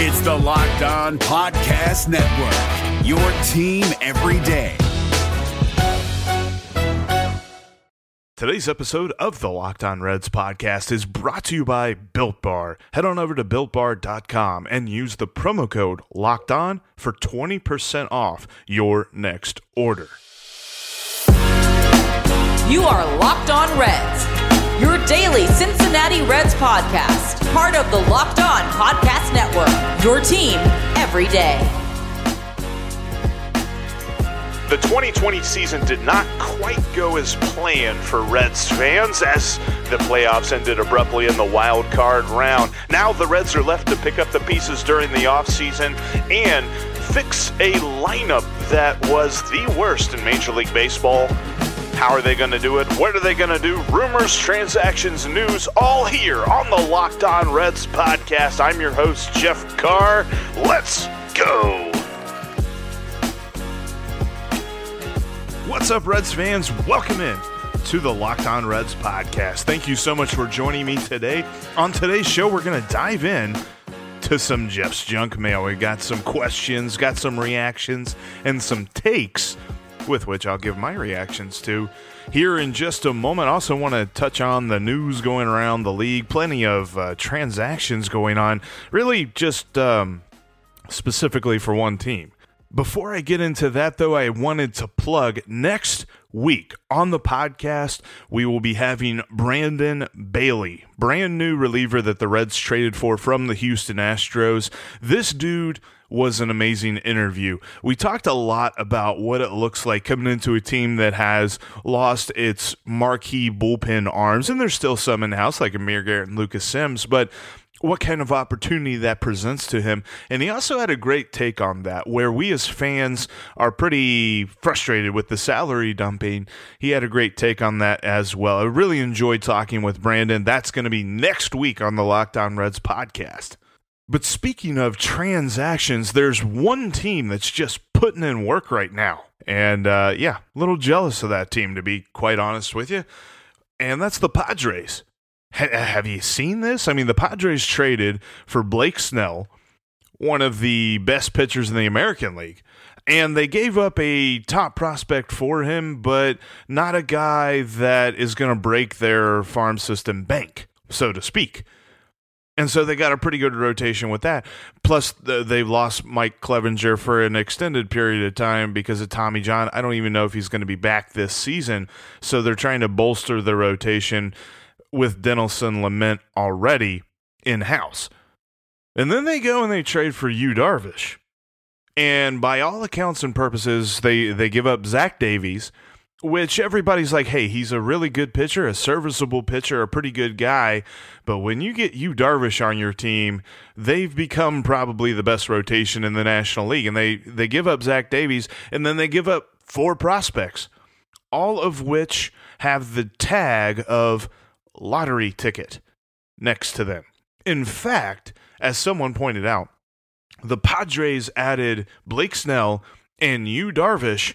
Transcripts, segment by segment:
It's the Locked On Podcast Network, your team every day. Today's episode of the Locked On Reds podcast is brought to you by Built Bar. Head on over to builtbar.com and use the promo code Locked On for 20% off your next order. You are Locked On Reds, your daily Cincinnati Reds podcast, part of the Locked On Podcast Network, your team every day. The 2020 season did not quite go as planned for Reds fans as the playoffs ended abruptly in the wild card round. Now the Reds are left to pick up the pieces during the offseason and fix a lineup that was the worst in Major League Baseball. How are they going to do it? What are they going to do? Rumors, transactions, news, all here on the Locked On Reds podcast. I'm your host, Jeff Carr. Let's go. What's up, Reds fans? Welcome in to the Locked On Reds podcast. Thank you so much for joining me today. On today's show, we're going to dive in to some Jeff's junk mail. We got some questions, got some reactions, and some takes with which I'll give my reactions to here in just a moment. Also, want to touch on the news going around the league. Plenty of uh, transactions going on, really just um, specifically for one team. Before I get into that, though, I wanted to plug next week on the podcast, we will be having Brandon Bailey, brand new reliever that the Reds traded for from the Houston Astros. This dude was an amazing interview. We talked a lot about what it looks like coming into a team that has lost its marquee bullpen arms, and there's still some in the house like Amir Garrett and Lucas Sims, but what kind of opportunity that presents to him. And he also had a great take on that, where we as fans are pretty frustrated with the salary dumping. He had a great take on that as well. I really enjoyed talking with Brandon. That's going to be next week on the Locked On Reds podcast. But speaking of transactions, there's one team that's just putting in work right now. And uh, yeah, a little jealous of that team, to be quite honest with you. And that's the Padres. Ha- have you seen this? I mean, the Padres traded for Blake Snell, one of the best pitchers in the American League. And they gave up a top prospect for him, but not a guy that is going to break their farm system bank, so to speak. And so they got a pretty good rotation with that. Plus, the, they've lost Mike Clevinger for an extended period of time because of Tommy John. I don't even know if he's going to be back this season. So they're trying to bolster the rotation with Dinelson Lamet already in house. And then they go and they trade for Yu Darvish. And by all accounts and purposes, they, they give up Zach Davies, which everybody's like, hey, he's a really good pitcher, a serviceable pitcher, a pretty good guy. But when you get Yu Darvish on your team, they've become probably the best rotation in the National League. And they, they give up Zach Davies, and then they give up four prospects, all of which have the tag of lottery ticket next to them. In fact, as someone pointed out, the Padres added Blake Snell and Yu Darvish,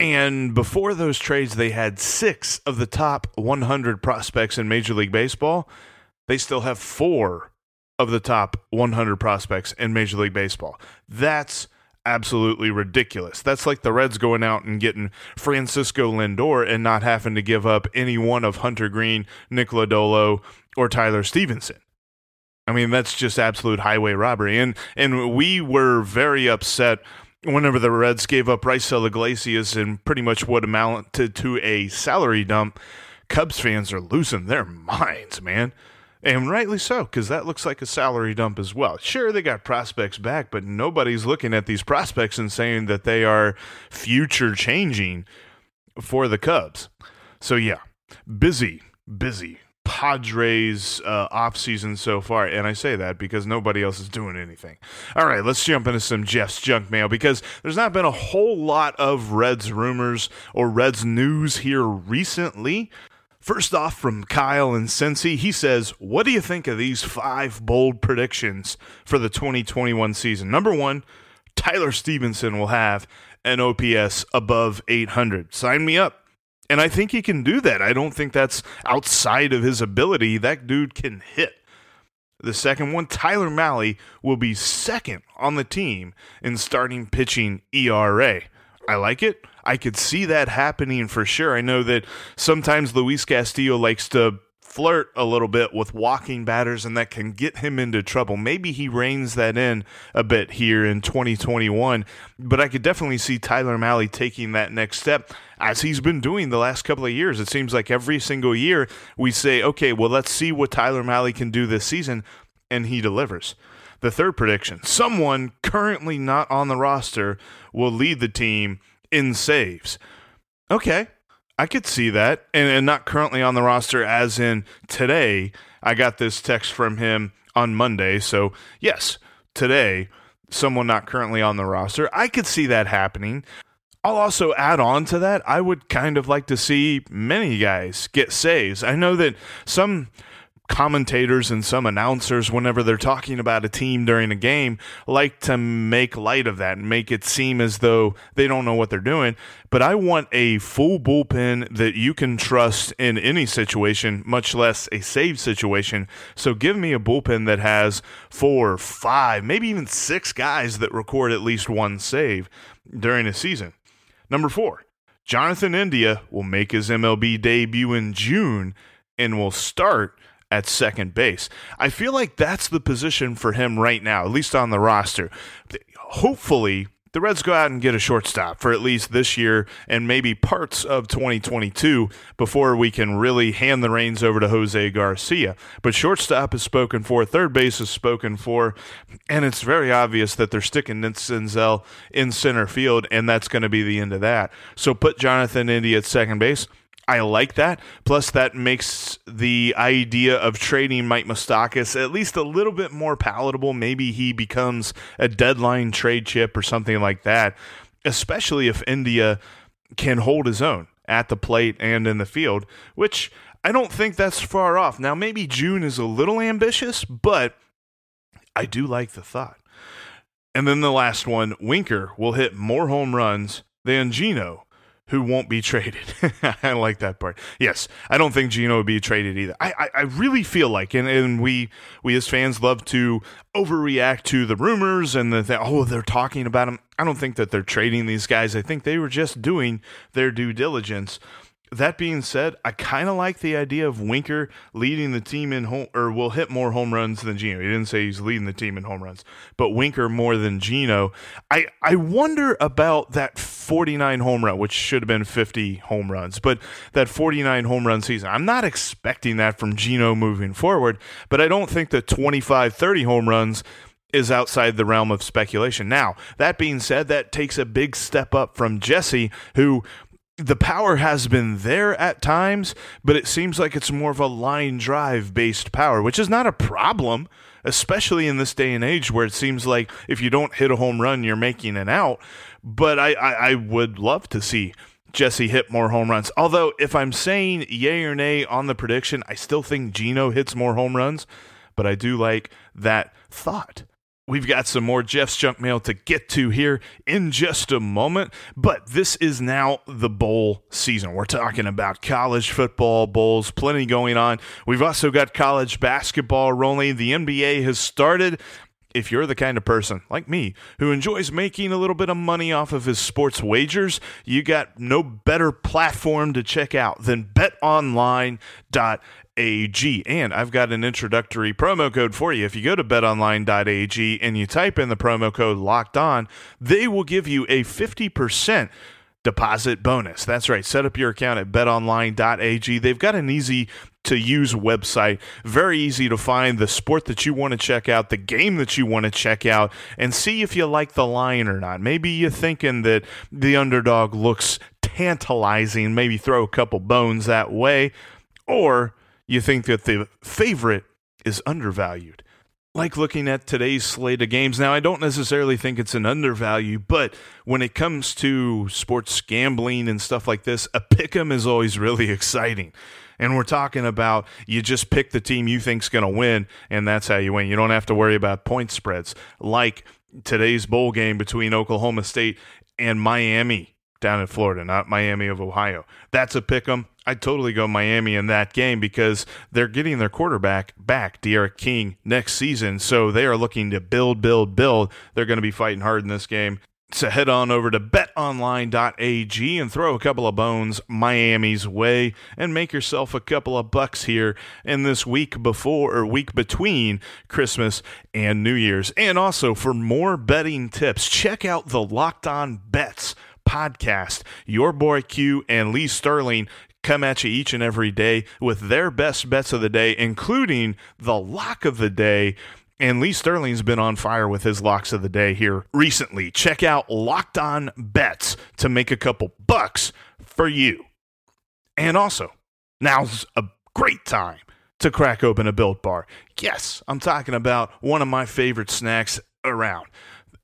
and before those trades, they had six of the top 100 prospects in Major League Baseball. They still have four of the top 100 prospects in Major League Baseball. That's absolutely ridiculous. That's like the Reds going out and getting Francisco Lindor and not having to give up any one of Hunter Greene, Nick Lodolo, or Tyler Stephenson. I mean, that's just absolute highway robbery. And and we were very upset whenever the Reds gave up Raisel Iglesias and pretty much what amounted to a salary dump. Cubs fans are losing their minds, man. And rightly so, because that looks like a salary dump as well. Sure, they got prospects back, but nobody's looking at these prospects and saying that they are future changing for the Cubs. So, yeah, busy, busy Padres uh, offseason so far. And I say that because nobody else is doing anything. All right, let's jump into some Jeff's junk mail because there's not been a whole lot of Reds rumors or Reds news here recently. First off, from Kyle and Cincy, he says, What do you think of these five bold predictions for the 2021 season? Number one, Tyler Stephenson will have an OPS above 800. Sign me up. And I think he can do that. I don't think that's outside of his ability. That dude can hit. the second one, Tyler Mahle will be second on the team in starting pitching ERA. I like it. I could see that happening for sure. I know that sometimes Luis Castillo likes to flirt a little bit with walking batters and that can get him into trouble. Maybe he reins that in a bit here in 2021, but I could definitely see Tyler Mahle taking that next step as he's been doing the last couple of years. It seems like every single year we say, okay, well, let's see what Tyler Mahle can do this season, and he delivers. The third prediction someone currently not on the roster will lead the team in saves. Okay, I could see that, and, and not currently on the roster, as in today. I got this text from him on Monday. So, yes, today, someone not currently on the roster. I could see that happening. I'll also add on to that. I would kind of like to see many guys get saves. I know that some commentators and some announcers, whenever they're talking about a team during a game, like to make light of that and make it seem as though they don't know what they're doing. But I want a full bullpen that you can trust in any situation, much less a save situation. So give me a bullpen that has four, five, maybe even six guys that record at least one save during a season. Number four, Jonathan India will make his MLB debut in June and will start at second base. I feel like that's the position for him right now, at least on the roster. Hopefully, the Reds go out and get a shortstop for at least this year and maybe parts of 2022 before we can really hand the reins over to Jose Garcia. But shortstop is spoken for, third base is spoken for, and it's very obvious that they're sticking Senzel in center field, and that's going to be the end of that. So put Jonathan India at second base. I like that. Plus, that makes the idea of trading Mike Moustakas at least a little bit more palatable. Maybe he becomes a deadline trade chip or something like that, especially if India can hold his own at the plate and in the field, which I don't think that's far off. Now, maybe June is a little ambitious, but I do like the thought. And then the last one Winker will hit more home runs than Geno who won't be traded. I like that part. Yes, I don't think Gino would be traded either. I, I, I, really feel like, and, and we we as fans love to overreact to the rumors and the oh they're talking about him. I don't think that they're trading these guys. I think they were just doing their due diligence that being said, I kind of like the idea of Winker leading the team in home, or will hit more home runs than Gino. He didn't say he's leading the team in home runs, but Winker more than Gino. I I wonder about that 49 home run, which should have been 50 home runs, but that 49 home run season. I'm not expecting that from Gino moving forward, but I don't think the 25, 30 home runs is outside the realm of speculation. Now, that being said, that takes a big step up from Jesse, who the power has been there at times, but it seems like it's more of a line drive based power, which is not a problem, especially in this day and age where it seems like if you don't hit a home run, you're making an out. But I, I, I would love to see Jesse hit more home runs. Although, if I'm saying yay or nay on the prediction, I still think Gino hits more home runs, but I do like that thought. We've got some more Jeff's junk mail to get to here in just a moment, but this is now the bowl season. We're talking about college football bowls, plenty going on. We've also got college basketball rolling. The NBA has started. If you're the kind of person like me who enjoys making a little bit of money off of his sports wagers, you got no better platform to check out than betonline.ag. And I've got an introductory promo code for you. If you go to betonline.ag and you type in the promo code locked on, they will give you a 50% deposit bonus. That's right. Set up your account at betonline.ag. They've got an easy to use website, very easy to find the sport that you want to check out, the game that you want to check out, and see if you like the line or not. Maybe you're thinking that the underdog looks tantalizing, maybe throw a couple bones that way, or you think that the favorite is undervalued. Like looking at today's slate of games. Now, I don't necessarily think it's an undervalue, but when it comes to sports gambling and stuff like this, a pick 'em is always really exciting. And we're talking about you just pick the team you think's going to win, and that's how you win. You don't have to worry about point spreads. Like today's bowl game between Oklahoma State and Miami down in Florida, not Miami of Ohio. That's a pick 'em. I'd totally go Miami in that game because they're getting their quarterback back, D'Eriq King, next season. So they are looking to build, build, build. They're going to be fighting hard in this game. So head on over to betonline.ag and throw a couple of bones Miami's way and make yourself a couple of bucks here in this week before or week between Christmas and New Year's. And also for more betting tips, check out the Locked On Bets podcast. Your boy Q and Lee Sterling come at you each and every day with their best bets of the day, including the lock of the day. And Lee Sterling's been on fire with his locks of the day here recently. Check out Locked On Bets to make a couple bucks for you. And also, now's a great time to crack open a Built Bar. Yes, I'm talking about one of my favorite snacks around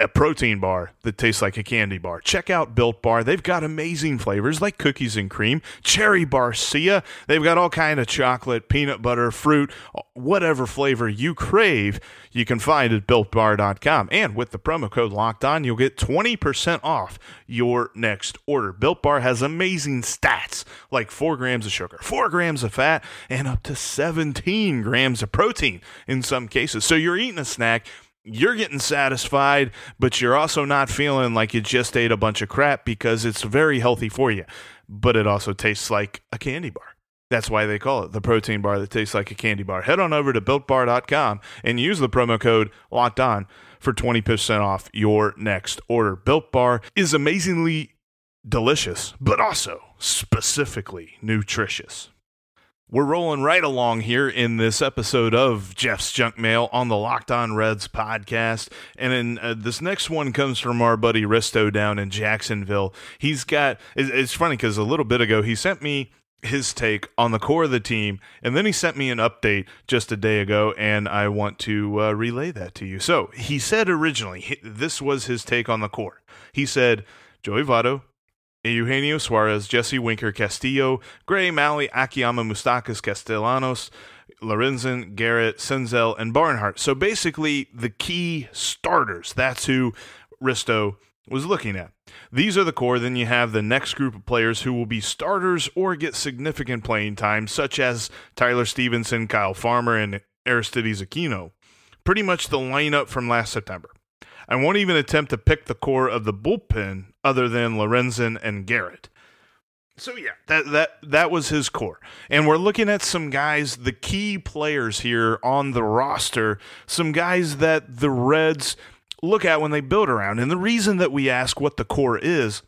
a protein bar that tastes like a candy bar. Check out Built Bar. They've got amazing flavors like cookies and cream, cherry barcia. They've got all kind of chocolate, peanut butter, fruit, whatever flavor you crave, you can find at builtbar.com. And with the promo code locked on, you'll get 20% off your next order. Built Bar has amazing stats like 4 grams of sugar, 4 grams of fat, and up to 17 grams of protein in some cases. So you're eating a snack you're getting satisfied, but you're also not feeling like you just ate a bunch of crap because it's very healthy for you. But it also tastes like a candy bar. That's why they call it the protein bar that tastes like a candy bar. Head on over to builtbar.com and use the promo code locked on for 20% off your next order. Built Bar is amazingly delicious, but also specifically nutritious. We're rolling right along here in this episode of Jeff's Junk Mail on the Locked On Reds podcast. And then uh, this next one comes from our buddy Risto down in Jacksonville. He's got, it's, funny because a little bit ago he sent me his take on the core of the team, and then he sent me an update just a day ago, and I want to uh, relay that to you. So he said originally, this was his take on the core. He said, Joey Votto, Eugenio Suarez, Jesse Winker, Castillo, Gray, Mahle, Akiyama, Moustakas, Castellanos, Lorenzen, Garrett, Senzel, and Barnhart. So basically, the key starters. That's who Risto was looking at. These are the core. Then you have the next group of players who will be starters or get significant playing time, such as Tyler Stephenson, Kyle Farmer, and Aristides Aquino. Pretty much the lineup from last September. I won't even attempt to pick the core of the bullpen other than Lorenzen and Garrett. So yeah, that that that was his core. And we're looking at some guys, the key players here on the roster, some guys that the Reds look at when they build around. And the reason that we ask what the core is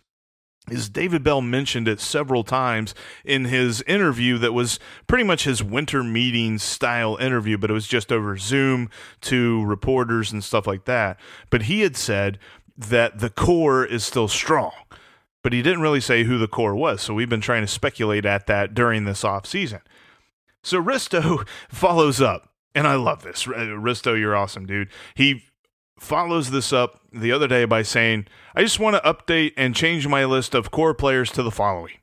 is David Bell mentioned it several times in his interview that was pretty much his winter meeting style interview, but it was just over Zoom to reporters and stuff like that. But he had said that the core is still strong, but he didn't really say who the core was. So we've been trying to speculate at that during this off season. So Risto follows up, and I love this. Risto, you're awesome, dude. He follows this up the other day by saying, I just want to update and change my list of core players to the following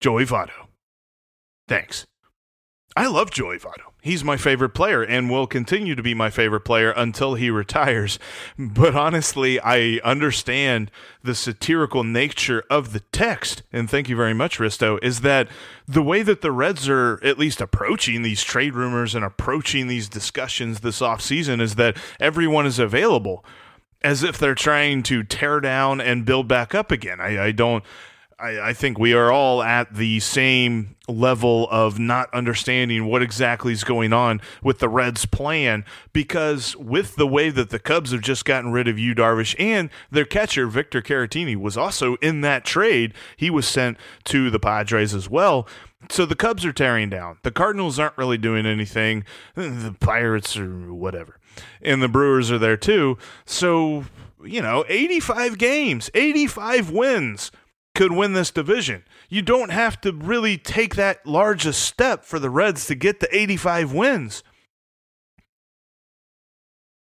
Joey Votto. Thanks. I love Joey Votto. He's my favorite player and will continue to be my favorite player until he retires. But honestly, I understand the satirical nature of the text. And thank you very much, Risto. Is that the way that the Reds are at least approaching these trade rumors and approaching these discussions this offseason is that everyone is available as if they're trying to tear down and build back up again. I, I don't I, I, think we are all at the same level of not understanding what exactly is going on with the Reds' plan because with the way that the Cubs have just gotten rid of Yu Darvish and their catcher Victor Caratini was also in that trade. He was sent to the Padres as well. So the Cubs are tearing down. The Cardinals aren't really doing anything. The Pirates or whatever. And the Brewers are there too. So, you know, 85 games, 85 wins could win this division. You don't have to really take that large a step for the Reds to get the 85 wins.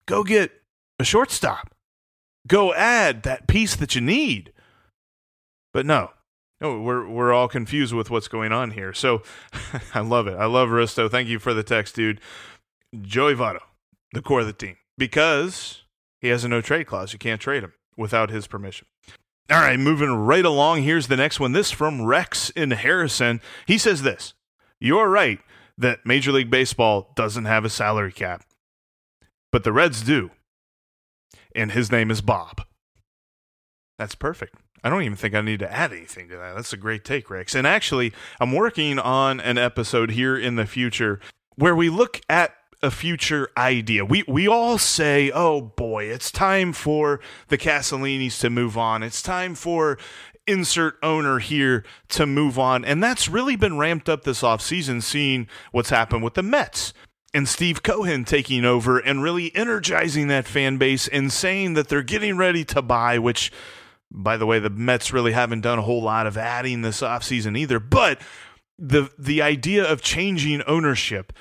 Go get a shortstop. Go add that piece that you need. But no, no, we're we're all confused with what's going on here. So I love it. I love Risto. Thank you for the text, dude. Joey Votto, the core of the team, because he has a no trade clause. You can't trade him without his permission. All right, moving right along. Here's the next one. This from Rex in Harrison. He says this You're right that Major League Baseball doesn't have a salary cap, but the Reds do. And his name is Bob. That's perfect. I don't even think I need to add anything to that. That's a great take, Rex. And actually, I'm working on an episode here in the future where we look at a future idea. We we all say, "Oh boy, it's time for the Castellinis to move on. It's time for insert owner here to move on." And that's really been ramped up this offseason seeing what's happened with the Mets and Steve Cohen taking over and really energizing that fan base and saying that they're getting ready to buy, which by the way, the Mets really haven't done a whole lot of adding this offseason either. But the the idea of changing ownership,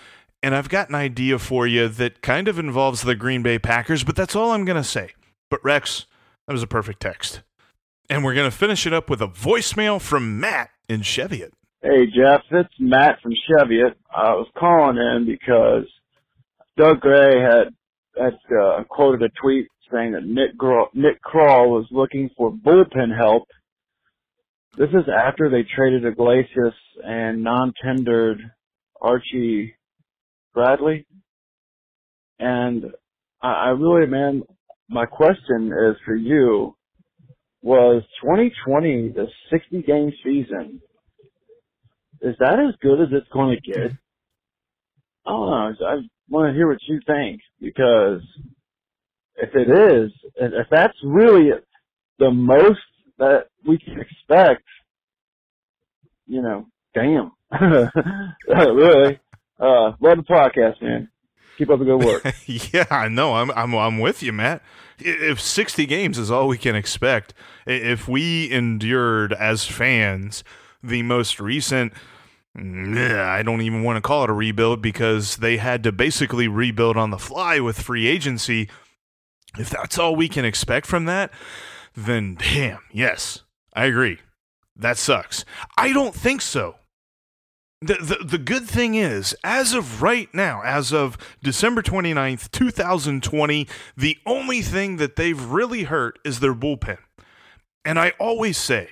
and I've got an idea for you that kind of involves the Green Bay Packers, but that's all I'm gonna say. But Rex, that was a perfect text. And we're gonna finish it up with a voicemail from Matt in Cheviot. Hey Jeff, it's Matt from Cheviot. I was calling in because Doug Gray had had uh, quoted a tweet saying that Nick Nick Krall was looking for bullpen help. This is after they traded Iglesias and non-tendered Archie Bradley. And I, I really, man, my question is for you. Was 2020 the 60 game season? Is that as good as it's going to get? I don't know. I want to hear what you think because if it is, if that's really the most that we can expect, you know, damn, really, uh, love the podcast, man. Keep up the good work. yeah, I know. I'm, I'm, I'm with you, Matt. If 60 games is all we can expect, if we endured as fans the most recent I don't even want to call it a rebuild because they had to basically rebuild on the fly with free agency if that's all we can expect from that, then damn, yes, I agree. That sucks. I don't think so. The, the, the good thing is, as of right now, as of December 29th, 2020, the only thing that they've really hurt is their bullpen. And I always say,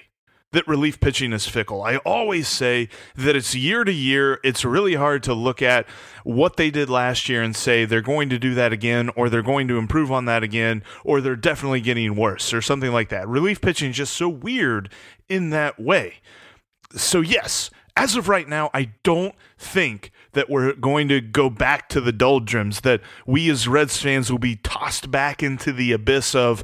that relief pitching is fickle. I always say that it's year to year. It's really hard to look at what they did last year and say they're going to do that again, or they're going to improve on that again, or they're definitely getting worse, or something like that. Relief pitching is just so weird in that way. So, yes, as of right now, I don't think that we're going to go back to the doldrums, that we as Reds fans will be tossed back into the abyss of,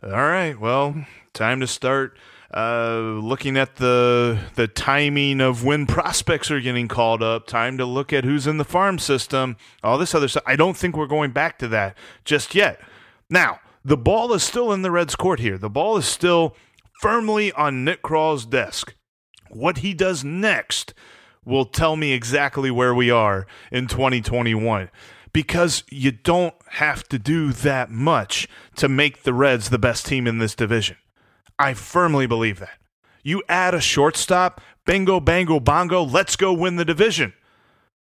all right, well, time to start uh, looking at the the timing of when prospects are getting called up, time to look at who's in the farm system, all this other stuff. I don't think we're going back to that just yet. Now, the ball is still in the Reds' court here. The ball is still firmly on Nick Krall's desk. What he does next will tell me exactly where we are in 2021 because you don't have to do that much to make the Reds the best team in this division. I firmly believe that. You add a shortstop, bingo, bango, bongo, let's go win the division.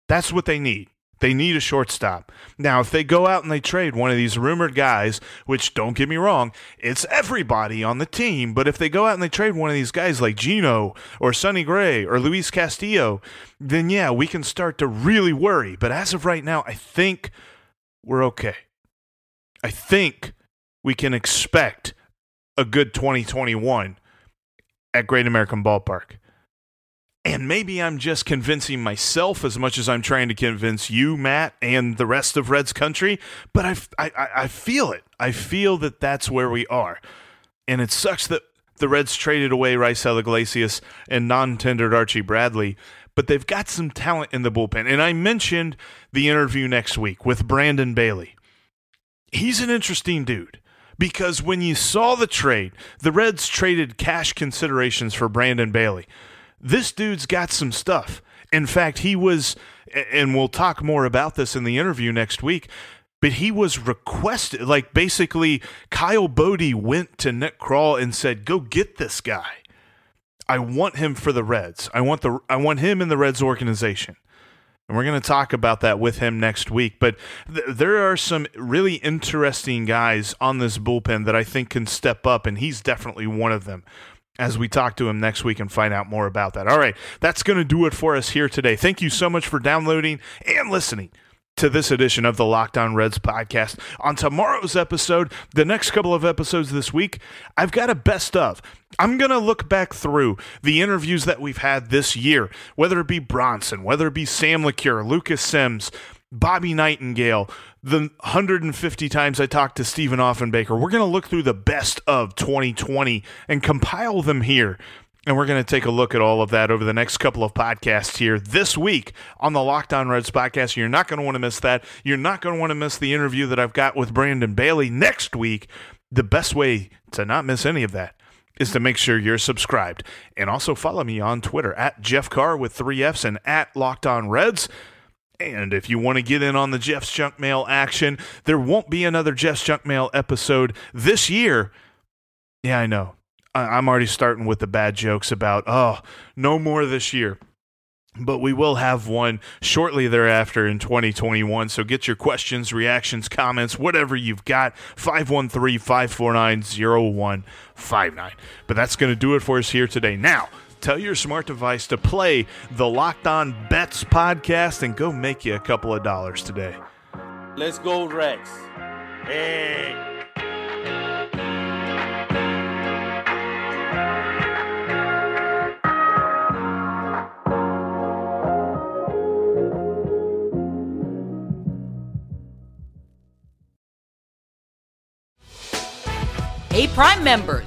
That's what they need. They need a shortstop. Now, if they go out and they trade one of these rumored guys, which don't get me wrong, it's everybody on the team, but if they go out and they trade one of these guys like Gino or Sonny Gray or Luis Castillo, then yeah, we can start to really worry. But as of right now, I think we're okay. I think we can expect a good 2021 at Great American Ballpark. And maybe I'm just convincing myself as much as I'm trying to convince you, Matt, and the rest of Reds country. But I, I, I feel it. I feel that that's where we are. And it sucks that the Reds traded away Raisel Iglesias and non tendered Archie Bradley, but they've got some talent in the bullpen. And I mentioned the interview next week with Brandon Bailey. He's an interesting dude because when you saw the trade, the Reds traded cash considerations for Brandon Bailey. This dude's got some stuff. In fact, he was, and we'll talk more about this in the interview next week, but he was requested. Like basically, Kyle Boddy went to Nick Krall and said, "Go get this guy. I want him for the Reds. I want the I want him in the Reds organization." And we're going to talk about that with him next week. But th- there are some really interesting guys on this bullpen that I think can step up, and he's definitely one of them as we talk to him next week and find out more about that. All right, that's going to do it for us here today. Thank you so much for downloading and listening to this edition of the Locked On Reds podcast. On tomorrow's episode, the next couple of episodes this week, I've got a best of. I'm going to look back through the interviews that we've had this year, whether it be Bronson, whether it be Sam LeCure, Lucas Sims, Bobby Nightengale, the 150 times I talked to Stephen Offenbaker. We're going to look through the best of 2020 and compile them here and we're going to take a look at all of that over the next couple of podcasts here this week on the Locked On Reds podcast. You're not going to want to miss that. You're not going to want to miss the interview that I've got with Brandon Bailey next week. The best way to not miss any of that is to make sure you're subscribed. And also follow me on Twitter at Jeff Carr with three F's and at Locked On Reds. And if you want to get in on the Jeff's Junk Mail action, there won't be another Jeff's Junk Mail episode this year. Yeah, I know. I'm already starting with the bad jokes about, oh, no more this year. But we will have one shortly thereafter in 2021. So get your questions, reactions, comments, whatever you've got. 513 549 0159. But that's going to do it for us here today. Now, tell your smart device to play the Locked On Bets podcast and go make you a couple of dollars today. Let's go, Rex. Hey. Hey, Prime members,